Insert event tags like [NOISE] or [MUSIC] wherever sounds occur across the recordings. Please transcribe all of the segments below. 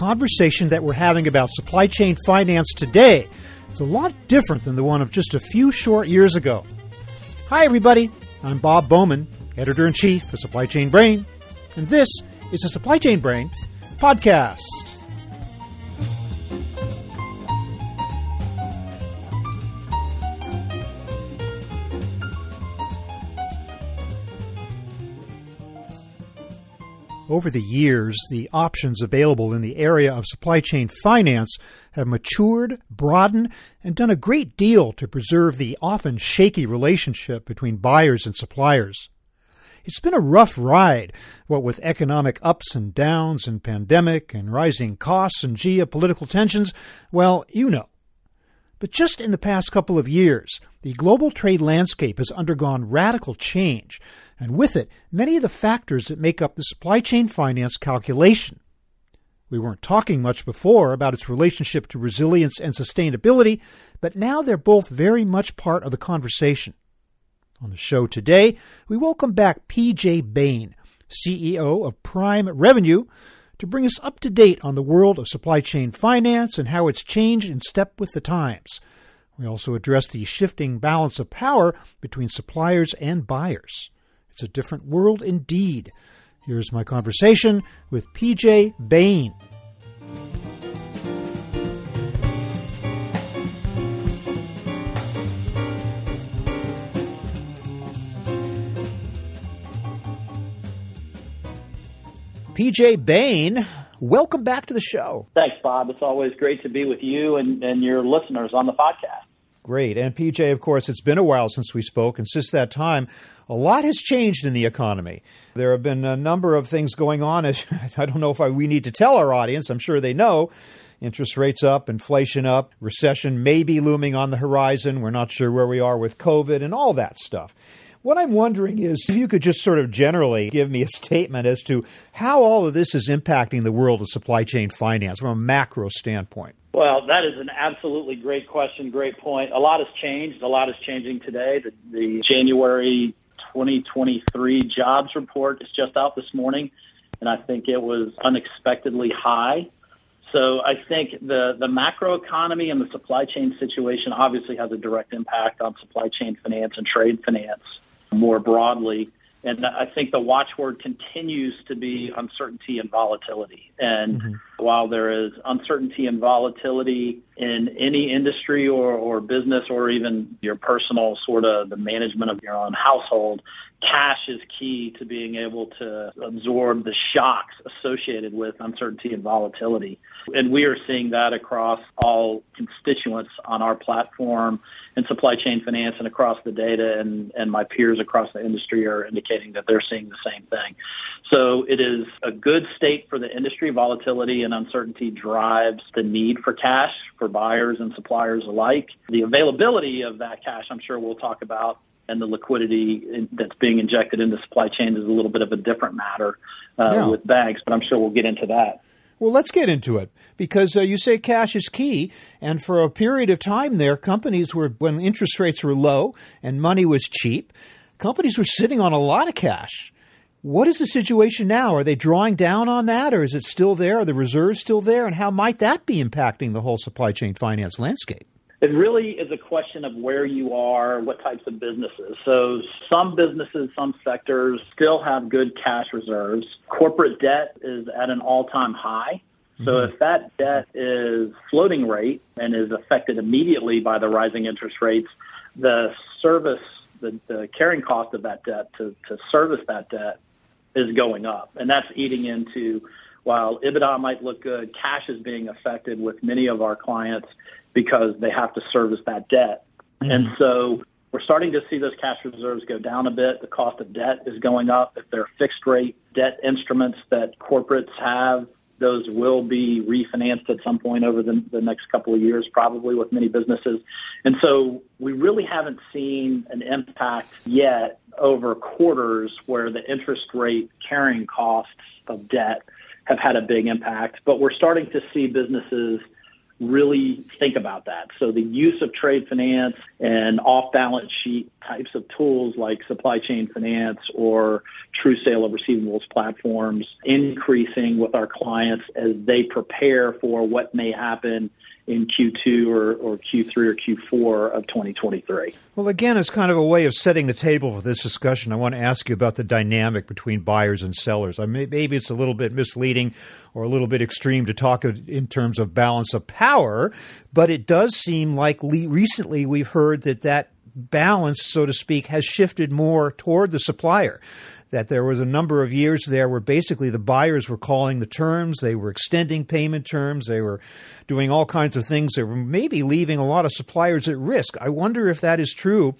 conversation that we're having about supply chain finance today is a lot different than the one of just a few short years ago. Hi, everybody. I'm Bob Bowman, editor in chief of Supply Chain Brain, and this is the Supply Chain Brain podcast. Over the years, the options available in the area of supply chain finance have matured, broadened, and done a great deal to preserve the often shaky relationship between buyers and suppliers. It's been a rough ride, what with economic ups and downs and pandemic and rising costs and geopolitical tensions. Well, you know. But just in the past couple of years, the global trade landscape has undergone radical change, and with it, many of the factors that make up the supply chain finance calculation. We weren't talking much before about its relationship to resilience and sustainability, but now they're both very much part of the conversation. On the show today, we welcome back PJ Bain, CEO of Prime Revenue, to bring us up to date on the world of supply chain finance and how it's changed in step with the times. We also address the shifting balance of power between suppliers and buyers. It's a different world indeed. Here's my conversation with PJ Bain. PJ Bain, welcome back to the show. Thanks, Bob. It's always great to be with you and, and your listeners on the podcast. Great. And PJ, of course, it's been a while since we spoke, and since that time, a lot has changed in the economy. There have been a number of things going on. [LAUGHS] I don't know if I, we need to tell our audience, I'm sure they know. Interest rates up, inflation up, recession may be looming on the horizon. We're not sure where we are with COVID and all that stuff. What I'm wondering is if you could just sort of generally give me a statement as to how all of this is impacting the world of supply chain finance from a macro standpoint. Well, that is an absolutely great question, great point. A lot has changed. A lot is changing today. The, the January 2023 jobs report is just out this morning, and I think it was unexpectedly high. So I think the, the macro economy and the supply chain situation obviously has a direct impact on supply chain finance and trade finance more broadly. And I think the watchword continues to be uncertainty and volatility. And mm-hmm. while there is uncertainty and volatility in any industry or, or business or even your personal sort of the management of your own household, cash is key to being able to absorb the shocks associated with uncertainty and volatility. And we are seeing that across all constituents on our platform and supply chain finance and across the data and, and my peers across the industry are indicating that they're seeing the same thing. So it is a good state for the industry. Volatility and uncertainty drives the need for cash for buyers and suppliers alike. The availability of that cash, I'm sure we'll talk about and the liquidity that's being injected into supply chains is a little bit of a different matter uh, yeah. with banks, but I'm sure we'll get into that. Well, let's get into it because uh, you say cash is key, and for a period of time there, companies were when interest rates were low and money was cheap, companies were sitting on a lot of cash. What is the situation now? Are they drawing down on that, or is it still there? Are the reserves still there, and how might that be impacting the whole supply chain finance landscape? It really is a question of where you are, what types of businesses. So some businesses, some sectors still have good cash reserves. Corporate debt is at an all-time high. So mm-hmm. if that debt is floating rate and is affected immediately by the rising interest rates, the service, the, the carrying cost of that debt to, to service that debt is going up. And that's eating into while EBITDA might look good, cash is being affected with many of our clients because they have to service that debt. Mm-hmm. And so we're starting to see those cash reserves go down a bit. The cost of debt is going up. If they're fixed rate debt instruments that corporates have, those will be refinanced at some point over the, the next couple of years, probably with many businesses. And so we really haven't seen an impact yet over quarters where the interest rate carrying costs of debt have had a big impact. But we're starting to see businesses really think about that. So the use of trade finance and off balance sheet types of tools like supply chain finance or true sale of receivables platforms increasing with our clients as they prepare for what may happen in Q2 or, or Q3 or Q4 of 2023. Well, again, as kind of a way of setting the table for this discussion, I want to ask you about the dynamic between buyers and sellers. I may, maybe it's a little bit misleading or a little bit extreme to talk in terms of balance of power, but it does seem like recently we've heard that that balance, so to speak, has shifted more toward the supplier that there was a number of years there where basically the buyers were calling the terms, they were extending payment terms, they were doing all kinds of things that were maybe leaving a lot of suppliers at risk. I wonder if that is true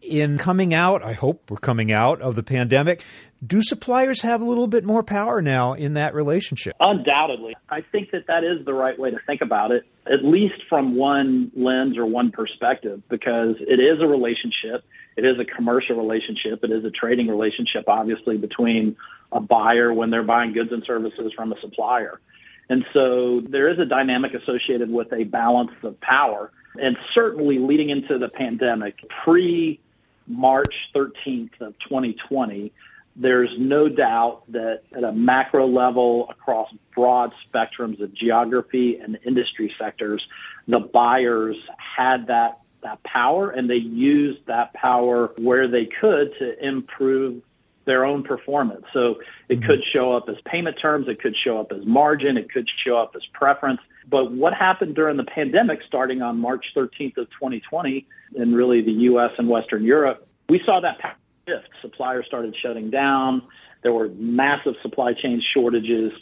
in coming out. I hope we're coming out of the pandemic. Do suppliers have a little bit more power now in that relationship? Undoubtedly. I think that that is the right way to think about it, at least from one lens or one perspective, because it is a relationship it is a commercial relationship. It is a trading relationship, obviously, between a buyer when they're buying goods and services from a supplier. And so there is a dynamic associated with a balance of power. And certainly leading into the pandemic, pre March 13th of 2020, there's no doubt that at a macro level across broad spectrums of geography and industry sectors, the buyers had that that power and they used that power where they could to improve their own performance. So it mm-hmm. could show up as payment terms, it could show up as margin, it could show up as preference. But what happened during the pandemic starting on March 13th of 2020 in really the US and Western Europe, we saw that shift. Suppliers started shutting down. There were massive supply chain shortages.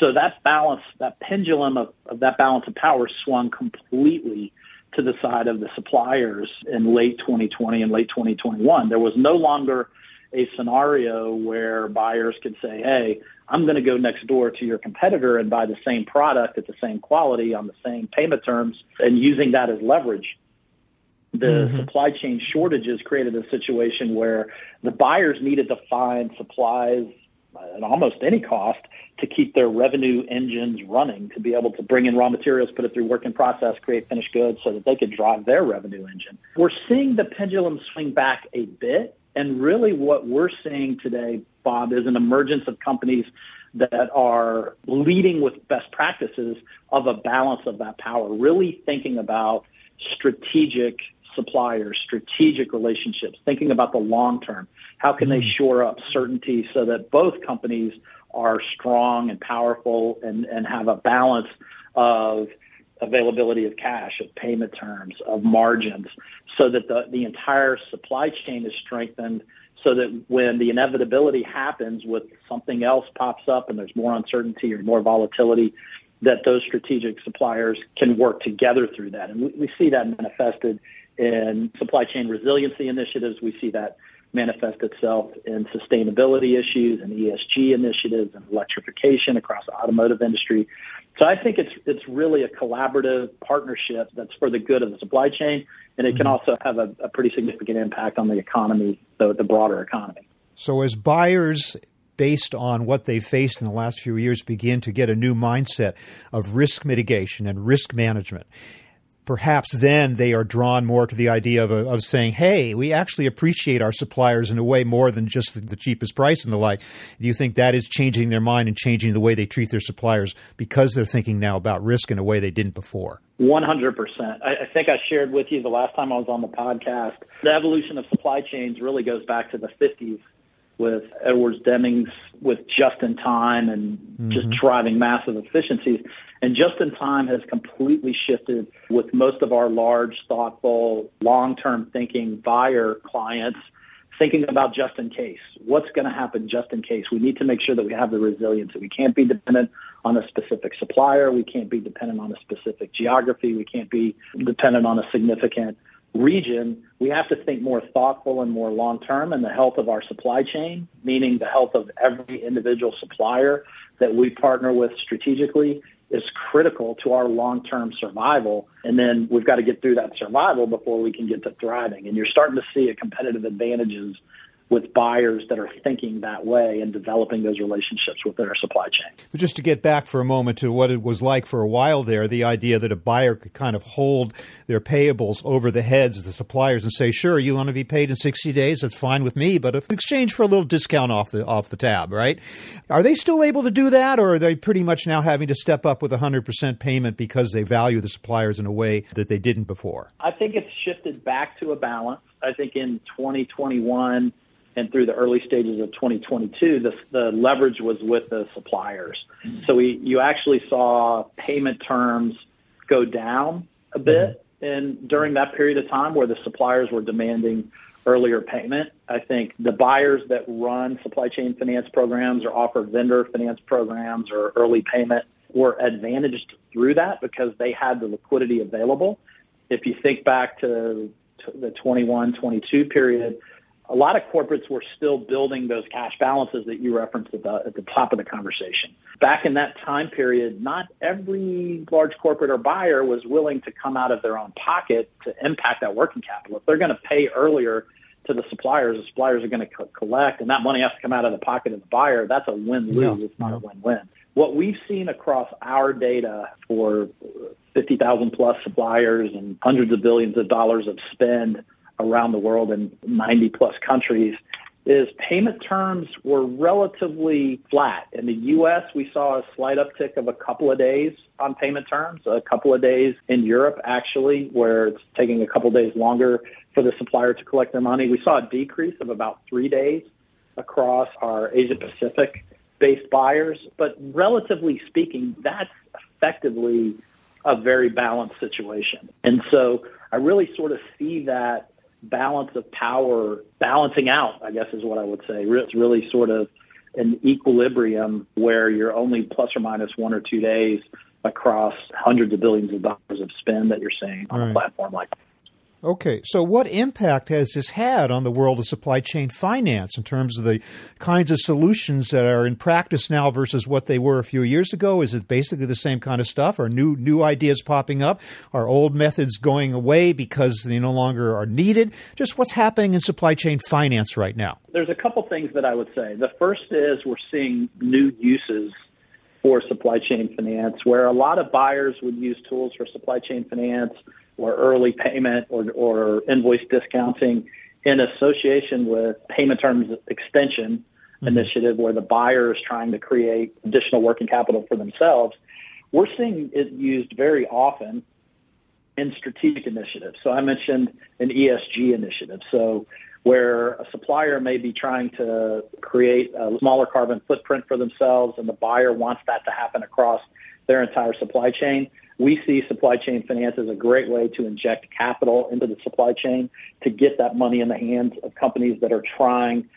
So that balance, that pendulum of, of that balance of power swung completely to the side of the suppliers in late 2020 and late 2021. There was no longer a scenario where buyers could say, hey, I'm going to go next door to your competitor and buy the same product at the same quality on the same payment terms and using that as leverage. The mm-hmm. supply chain shortages created a situation where the buyers needed to find supplies Uh, at almost any cost to keep their revenue engines running, to be able to bring in raw materials, put it through work in process, create finished goods so that they could drive their revenue engine. We're seeing the pendulum swing back a bit. And really, what we're seeing today, Bob, is an emergence of companies that are leading with best practices of a balance of that power, really thinking about strategic suppliers, strategic relationships, thinking about the long term. How can they mm. shore up certainty so that both companies are strong and powerful and, and have a balance of availability of cash, of payment terms, of margins, so that the, the entire supply chain is strengthened so that when the inevitability happens with something else pops up and there's more uncertainty or more volatility, that those strategic suppliers can work together through that. And we, we see that manifested in supply chain resiliency initiatives. We see that manifest itself in sustainability issues and ESG initiatives and electrification across the automotive industry. So I think it's it's really a collaborative partnership that's for the good of the supply chain, and it can mm-hmm. also have a, a pretty significant impact on the economy, the, the broader economy. So as buyers based on what they've faced in the last few years, begin to get a new mindset of risk mitigation and risk management perhaps then they are drawn more to the idea of, of saying, hey, we actually appreciate our suppliers in a way more than just the, the, cheapest price and the like. Do you think that is changing their mind and changing the way they treat their suppliers because they're thinking now about risk in a way they didn't before? 100%. I, I think I shared with you the last time I was on the podcast. The evolution of supply chains really goes back to the 50s with Edwards Demings with just in time and mm-hmm. just driving massive efficiencies. And just in time has completely shifted with most of our large, thoughtful, long term thinking buyer clients thinking about just in case. What's going to happen just in case? We need to make sure that we have the resilience. That we can't be dependent on a specific supplier. We can't be dependent on a specific geography. We can't be dependent on a significant region, we have to think more thoughtful and more long term in the health of our supply chain, meaning the health of every individual supplier that we partner with strategically is critical to our long term survival. And then we've got to get through that survival before we can get to thriving. And you're starting to see a competitive advantages with buyers that are thinking that way and developing those relationships within our supply chain. Just to get back for a moment to what it was like for a while there, the idea that a buyer could kind of hold their payables over the heads of the suppliers and say, "Sure, you want to be paid in 60 days, that's fine with me, but in exchange for a little discount off the off the tab, right?" Are they still able to do that or are they pretty much now having to step up with a 100% payment because they value the suppliers in a way that they didn't before? I think it's shifted back to a balance. I think in 2021 and through the early stages of 2022, the, the leverage was with the suppliers. Mm-hmm. So we, you actually saw payment terms go down a bit, mm-hmm. and during that period of time where the suppliers were demanding earlier payment, I think the buyers that run supply chain finance programs or offer vendor finance programs or early payment were advantaged through that because they had the liquidity available. If you think back to the 21 22 period, a lot of corporates were still building those cash balances that you referenced at the, at the top of the conversation. Back in that time period, not every large corporate or buyer was willing to come out of their own pocket to impact that working capital. If they're going to pay earlier to the suppliers, the suppliers are going to co- collect, and that money has to come out of the pocket of the buyer. That's a win lose. Yeah. It's not yeah. a win win. What we've seen across our data for 50,000 plus suppliers and hundreds of billions of dollars of spend around the world in 90 plus countries is payment terms were relatively flat. In the U.S., we saw a slight uptick of a couple of days on payment terms, a couple of days in Europe, actually, where it's taking a couple of days longer for the supplier to collect their money. We saw a decrease of about three days across our Asia Pacific based buyers. But relatively speaking, that's effectively a very balanced situation. And so I really sort of see that balance of power balancing out, I guess is what I would say. It's really sort of an equilibrium where you're only plus or minus one or two days across hundreds of billions of dollars of spend that you're seeing on right. a platform like that. Okay, so what impact has this had on the world of supply chain finance in terms of the kinds of solutions that are in practice now versus what they were a few years ago? Is it basically the same kind of stuff? Are new new ideas popping up? Are old methods going away because they no longer are needed? Just what's happening in supply chain finance right now? There's a couple things that I would say. The first is we're seeing new uses for supply chain finance where a lot of buyers would use tools for supply chain finance or early payment or, or invoice discounting in association with payment terms extension mm-hmm. initiative where the buyer is trying to create additional working capital for themselves. We're seeing it used very often in strategic initiatives. So I mentioned an ESG initiative. So where a supplier may be trying to create a smaller carbon footprint for themselves and the buyer wants that to happen across their entire supply chain. We see supply chain finance as a great way to inject capital into the supply chain to get that money in the hands of companies that are trying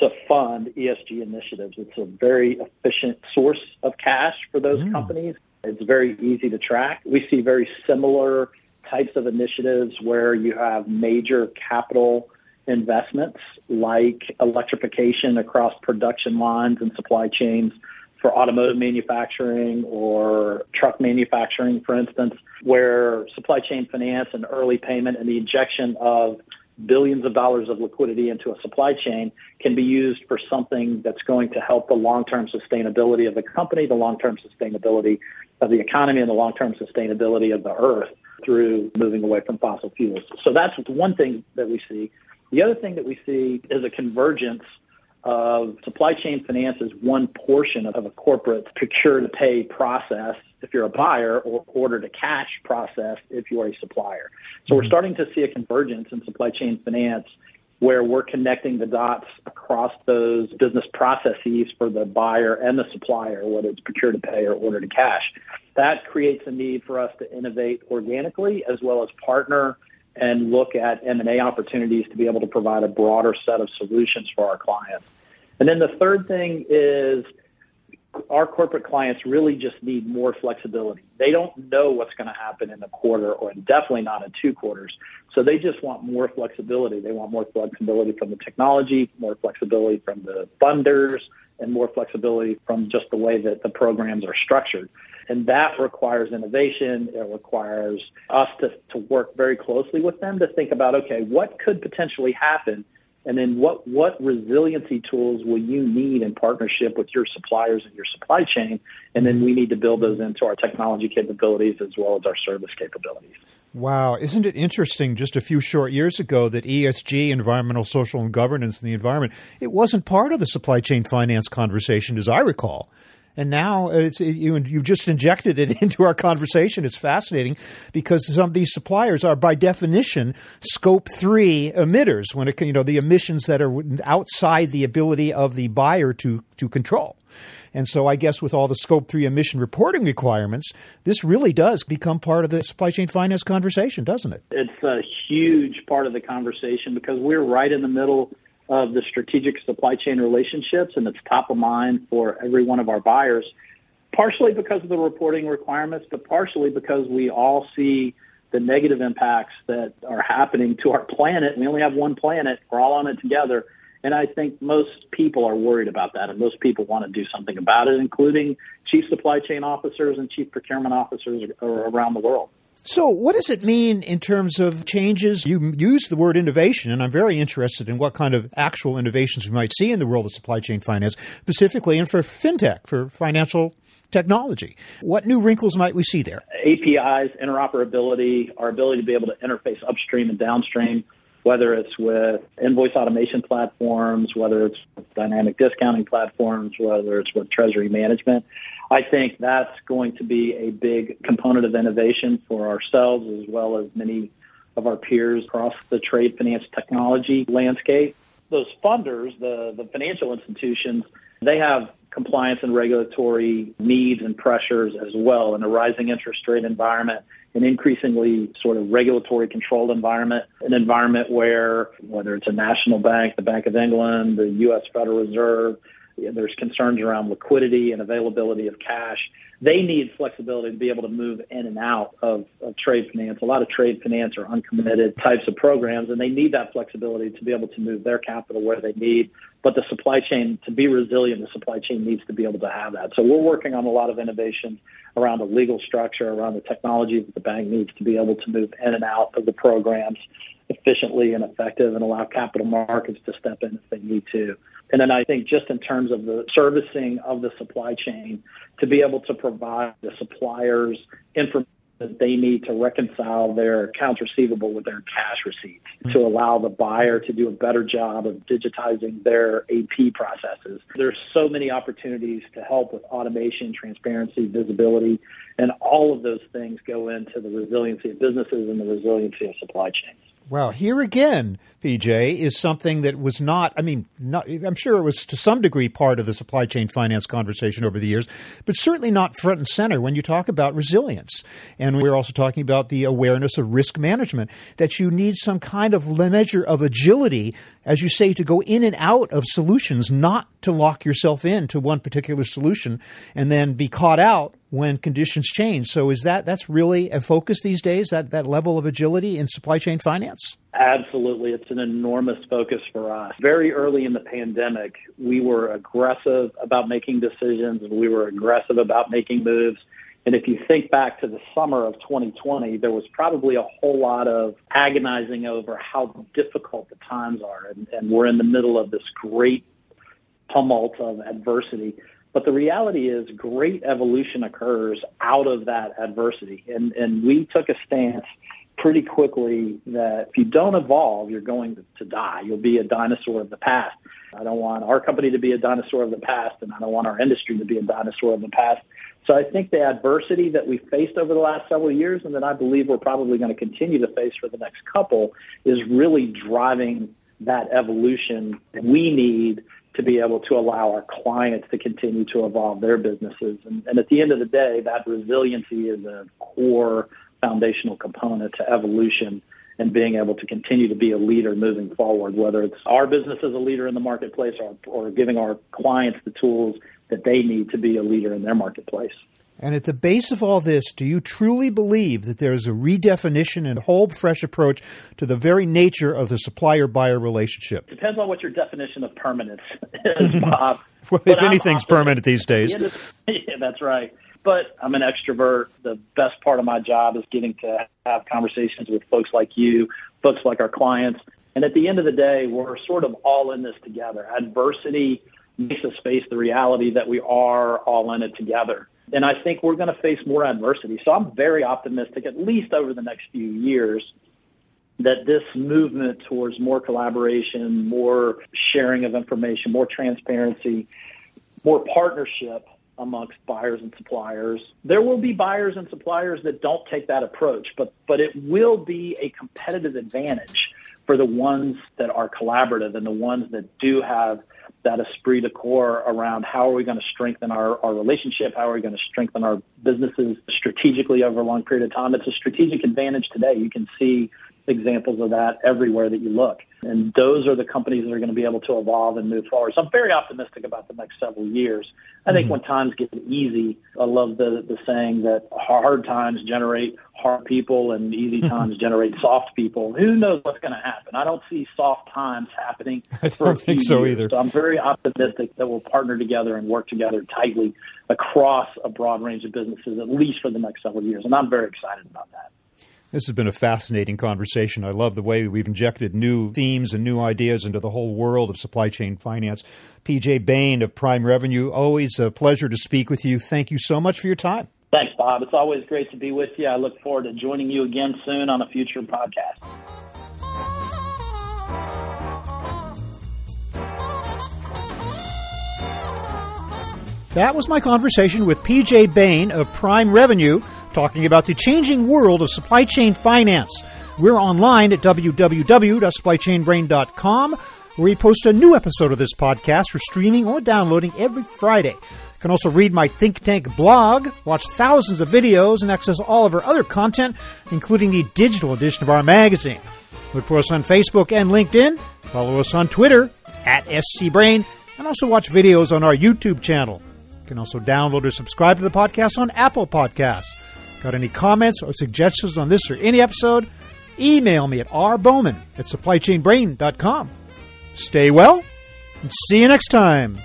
to fund ESG initiatives. It's a very efficient source of cash for those mm. companies. It's very easy to track. We see very similar types of initiatives where you have major capital investments like electrification across production lines and supply chains for automotive manufacturing or truck manufacturing, for instance, where supply chain finance and early payment and the injection of billions of dollars of liquidity into a supply chain can be used for something that's going to help the long term sustainability of the company, the long term sustainability of the economy, and the long term sustainability of the earth through moving away from fossil fuels. So that's one thing that we see. The other thing that we see is a convergence of supply chain finance is one portion of a corporate procure to pay process if you're a buyer or order to cash process if you're a supplier. So we're mm-hmm. starting to see a convergence in supply chain finance where we're connecting the dots across those business processes for the buyer and the supplier, whether it's procure to pay or order to cash. That creates a need for us to innovate organically as well as partner and look at M&A opportunities to be able to provide a broader set of solutions for our clients. And then the third thing is our corporate clients really just need more flexibility. They don't know what's going to happen in a quarter or definitely not in two quarters. So they just want more flexibility. They want more flexibility from the technology, more flexibility from the funders, and more flexibility from just the way that the programs are structured. And that requires innovation. It requires us to, to work very closely with them to think about, okay, what could potentially happen And then what, what resiliency tools will you need in partnership with your suppliers and your supply chain? And then we need to build those into our technology capabilities as well as our service capabilities. Wow, isn't it interesting just a few short years ago that ESG, environmental, social, and governance in the environment, it wasn't part of the supply chain finance conversation as I recall. And now it's, you, you've just injected it [LAUGHS] into our conversation. It's fascinating because some of these suppliers are, by definition, scope three emitters when it, you know, the emissions that are outside the ability of the buyer to, to control. And so I guess with all the scope three emission reporting requirements, this really does become part of the supply chain finance conversation, doesn't it? It's a huge part of the conversation because we're right in the middle of the strategic supply chain relationships, and it's top of mind for every one of our buyers, partially because of the reporting requirements, but partially because we all see the negative impacts that are happening to our planet. We only have one planet, we're all on it together. And I think most people are worried about that, and most people want to do something about it, including chief supply chain officers and chief procurement officers around the world. So, what does it mean in terms of changes? You use the word innovation, and I'm very interested in what kind of actual innovations we might see in the world of supply chain finance, specifically and for fintech, for financial technology. What new wrinkles might we see there? APIs, interoperability, our ability to be able to interface upstream and downstream, whether it's with invoice automation platforms, whether it's dynamic discounting platforms, whether it's with treasury management. I think that's going to be a big component of innovation for ourselves as well as many of our peers across the trade finance technology landscape. Those funders, the, the financial institutions, they have compliance and regulatory needs and pressures as well in a rising interest rate environment, an increasingly sort of regulatory controlled environment, an environment where whether it's a national bank, the Bank of England, the US Federal Reserve, there's concerns around liquidity and availability of cash. They need flexibility to be able to move in and out of, of, trade finance. A lot of trade finance are uncommitted types of programs, and they need that flexibility to be able to move their capital where they need. But the supply chain, to be resilient, the supply chain needs to be able to have that. So we're working on a lot of innovation around the legal structure, around the technology that the bank needs to be able to move in and out of the programs efficiently and effective and allow capital markets to step in if they need to. And then I think just in terms of the servicing of the supply chain, to be able to provide the suppliers information that they need to reconcile their accounts receivable with their cash receipts to allow the buyer to do a better job of digitizing their AP processes. There's so many opportunities to help with automation, transparency, visibility, and all of those things go into the resiliency of businesses and the resiliency of supply chains. Well, here again, PJ, is something that was not, I mean, not, I'm sure it was to some degree part of the supply chain finance conversation over the years, but certainly not front and center when you talk about resilience. And we're also talking about the awareness of risk management, that you need some kind of measure of agility, as you say, to go in and out of solutions, not to lock yourself in to one particular solution and then be caught out when conditions change. So is that that's really a focus these days that that level of agility in supply chain finance? Absolutely, it's an enormous focus for us. Very early in the pandemic, we were aggressive about making decisions and we were aggressive about making moves. And if you think back to the summer of 2020, there was probably a whole lot of agonizing over how difficult the times are. And, and we're in the middle of this great tumult of adversity. But the reality is, great evolution occurs out of that adversity. And, and we took a stance pretty quickly that if you don't evolve, you're going to die. You'll be a dinosaur of the past. I don't want our company to be a dinosaur of the past, and I don't want our industry to be a dinosaur of the past. So I think the adversity that we've faced over the last several years, and that I believe we're probably going to continue to face for the next couple, is really driving that evolution we need to be able to allow our clients to continue to evolve their businesses. And, and at the end of the day, that resiliency is a core foundational component to evolution and being able to continue to be a leader moving forward, whether it's our business as a leader in the marketplace or, or giving our clients the tools that they need to be a leader in their marketplace. And at the base of all this, do you truly believe that there is a redefinition and a whole fresh approach to the very nature of the supplier buyer relationship? Depends on what your definition of permanence [LAUGHS] is, [LAUGHS] Bob. well, if anything's permanent these days. [LAUGHS] yeah, that's right. But I'm an extrovert. The best part of my job is getting to have conversations with folks like you, folks like our clients, And at the end of the day, we're sort of all in this together. Adversity makes us face the reality that we are all in it together. And I think we're going to face more adversity. So I'm very optimistic, at least over the next few years, that this movement towards more collaboration, more sharing of information, more transparency, more partnership amongst buyers and suppliers. There will be buyers and suppliers that don't take that approach, but but it will be a competitive advantage for the ones that are collaborative and the ones that do have that esprit de corps around how are we going to strengthen our, our relationship, how are we going to strengthen our businesses strategically over a long period of time. It's a strategic advantage today. You can see examples of that everywhere that you look. And those are the companies that are going to be able to evolve and move forward. So I'm very optimistic about the next several years. I think mm-hmm. when times get easy, I love the, the saying that hard times generate hard people and easy [LAUGHS] times generate soft people. Who knows what's going to happen? I don't see soft times happening. [LAUGHS] I don't think so years. either. So I'm very optimistic that we'll partner together and work together tightly across a broad range of businesses, at least for the next several years. And I'm very excited about that. This has been a fascinating conversation. I love the way we've injected new themes and new ideas into the whole world of supply chain finance. PJ Bain of Prime Revenue, always a pleasure to speak with you. Thank you so much for your time. Thanks, Bob. It's always great to be with you. I look forward to joining you again soon on a future podcast. That was my conversation with PJ Bain of Prime Revenue talking about the changing world of supply chain finance. We're online at www.supplychainbrain.com where we post a new episode of this podcast for streaming or downloading every Friday. You can also read my Think Tank blog, watch thousands of videos, and access all of our other content, including the digital edition of our magazine. Look for us on Facebook and LinkedIn. Follow us on Twitter at SCBrain, and also watch videos on our YouTube channel. You can also download or subscribe to the podcast on Apple Podcasts. Got any comments or suggestions on this or any episode? Email me at rbowman at supplychainbrain.com. Stay well and see you next time.